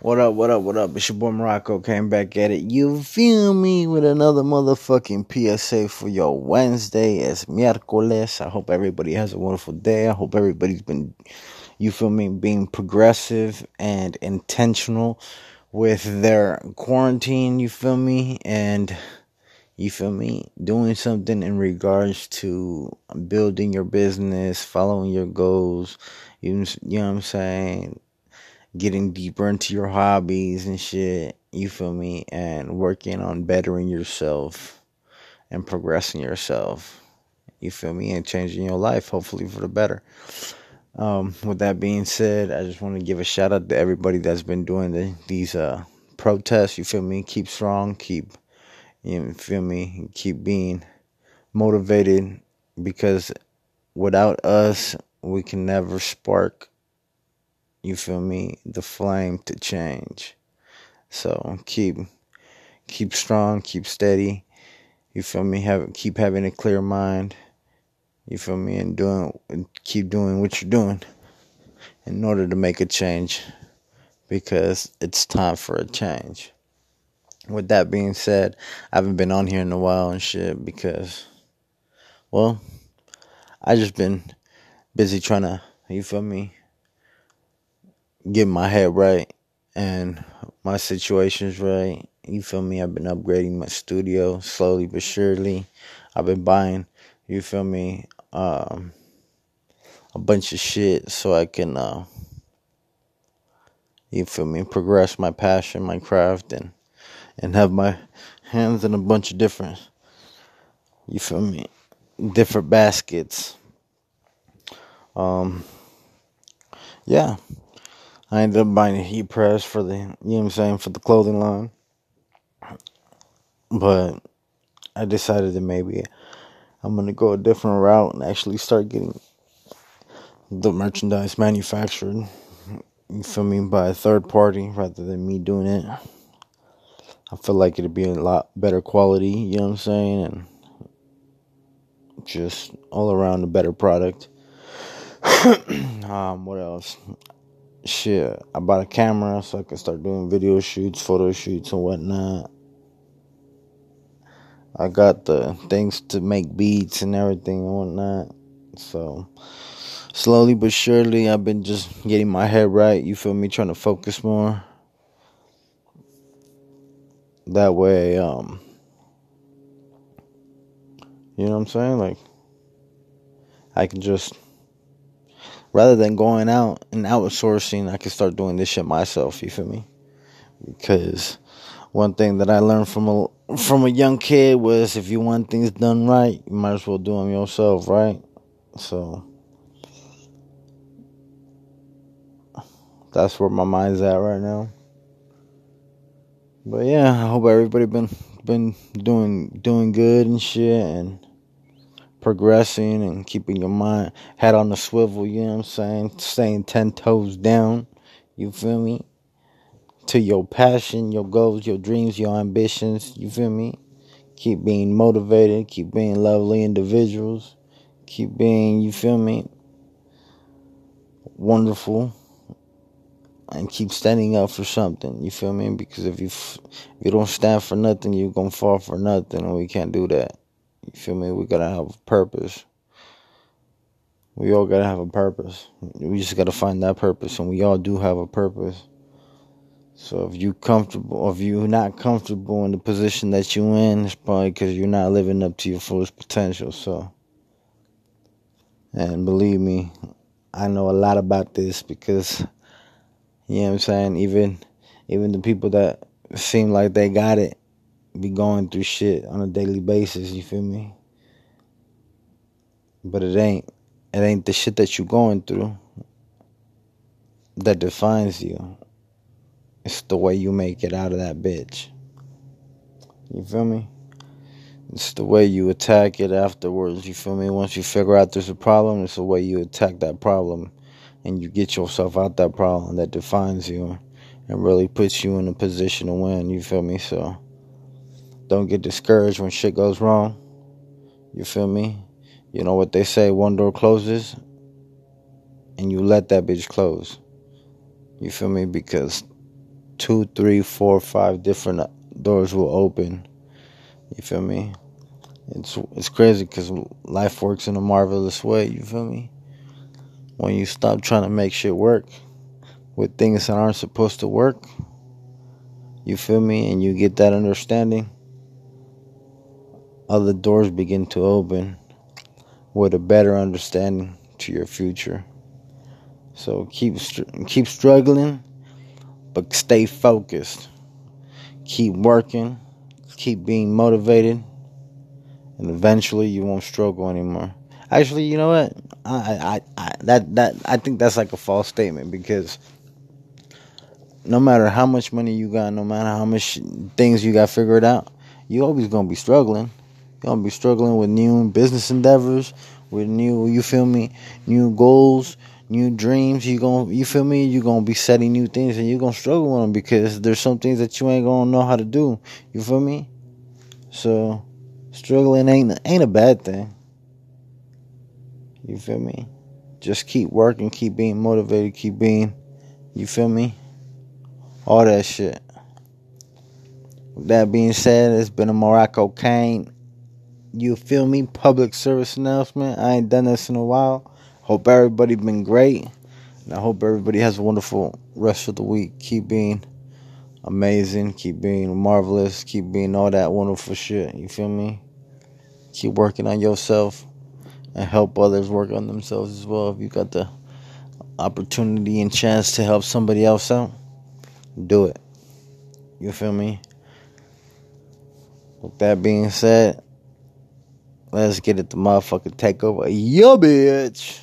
What up, what up, what up? It's your boy Morocco Kane back at it. You feel me with another motherfucking PSA for your Wednesday. It's miércoles. I hope everybody has a wonderful day. I hope everybody's been, you feel me, being progressive and intentional with their quarantine. You feel me? And you feel me? Doing something in regards to building your business, following your goals. You, you know what I'm saying? Getting deeper into your hobbies and shit. You feel me? And working on bettering yourself and progressing yourself. You feel me? And changing your life, hopefully for the better. Um, with that being said, I just want to give a shout out to everybody that's been doing the, these uh, protests. You feel me? Keep strong. Keep you feel me? Keep being motivated because without us, we can never spark, you feel me, the flame to change. So keep keep strong, keep steady. You feel me? Have keep having a clear mind. You feel me? And doing and keep doing what you're doing in order to make a change because it's time for a change with that being said, I haven't been on here in a while and shit because, well, I just been busy trying to, you feel me, get my head right and my situations right. You feel me? I've been upgrading my studio slowly but surely. I've been buying, you feel me, um, a bunch of shit so I can, uh, you feel me, progress my passion, my craft, and and have my hands in a bunch of different, you feel me, different baskets. Um, yeah, I ended up buying a heat press for the, you know what I'm saying, for the clothing line. But I decided that maybe I'm gonna go a different route and actually start getting the merchandise manufactured. You feel me by a third party rather than me doing it. I feel like it'd be a lot better quality, you know what I'm saying? And just all around a better product. um, what else? Shit, I bought a camera so I can start doing video shoots, photo shoots, and whatnot. I got the things to make beats and everything and whatnot. So, slowly but surely, I've been just getting my head right. You feel me? Trying to focus more that way um you know what i'm saying like i can just rather than going out and outsourcing i can start doing this shit myself you feel me? Because one thing that i learned from a from a young kid was if you want things done right you might as well do them yourself right? So that's where my mind's at right now. But yeah, I hope everybody been been doing doing good and shit and progressing and keeping your mind head on the swivel, you know what I'm saying? Staying ten toes down. You feel me? To your passion, your goals, your dreams, your ambitions, you feel me? Keep being motivated, keep being lovely individuals, keep being, you feel me? Wonderful and keep standing up for something. You feel me? Because if you if you don't stand for nothing, you're gonna fall for nothing, and we can't do that. You feel me? We gotta have a purpose. We all gotta have a purpose. We just gotta find that purpose, and we all do have a purpose. So if you comfortable, if you're not comfortable in the position that you in, it's probably because you're not living up to your fullest potential. So, and believe me, I know a lot about this because you know what I'm saying? Even even the people that seem like they got it be going through shit on a daily basis, you feel me? But it ain't it ain't the shit that you're going through that defines you. It's the way you make it out of that bitch. You feel me? It's the way you attack it afterwards. You feel me? Once you figure out there's a problem, it's the way you attack that problem and you get yourself out that problem that defines you and really puts you in a position to win. You feel me? So don't get discouraged when shit goes wrong. You feel me? You know what they say one door closes and you let that bitch close. You feel me? Because two, three, four, five different doors will open. You feel me? It's it's crazy because life works in a marvelous way. You feel me? When you stop trying to make shit work with things that aren't supposed to work, you feel me? And you get that understanding, other doors begin to open with a better understanding to your future. So keep keep struggling, but stay focused. Keep working, keep being motivated, and eventually you won't struggle anymore. Actually, you know what? I, I, I that that I think that's like a false statement because no matter how much money you got, no matter how much things you got figured out, you always gonna be struggling. You're gonna be struggling with new business endeavors, with new, you feel me, new goals, new dreams. You gonna you feel me? You're gonna be setting new things, and you're gonna struggle with them because there's some things that you ain't gonna know how to do. You feel me? So struggling ain't ain't a bad thing. You feel me? Just keep working, keep being motivated, keep being, you feel me? all that shit. With that being said, it's been a Morocco Kane. You feel me? Public service announcement. I ain't done this in a while. Hope everybody been great. And I hope everybody has a wonderful rest of the week. Keep being amazing. Keep being marvelous. Keep being all that wonderful shit. You feel me? Keep working on yourself and help others work on themselves as well. If you got the opportunity and chance to help somebody else out do it. You feel me? With that being said, let's get it the motherfucking takeover. Yo, bitch.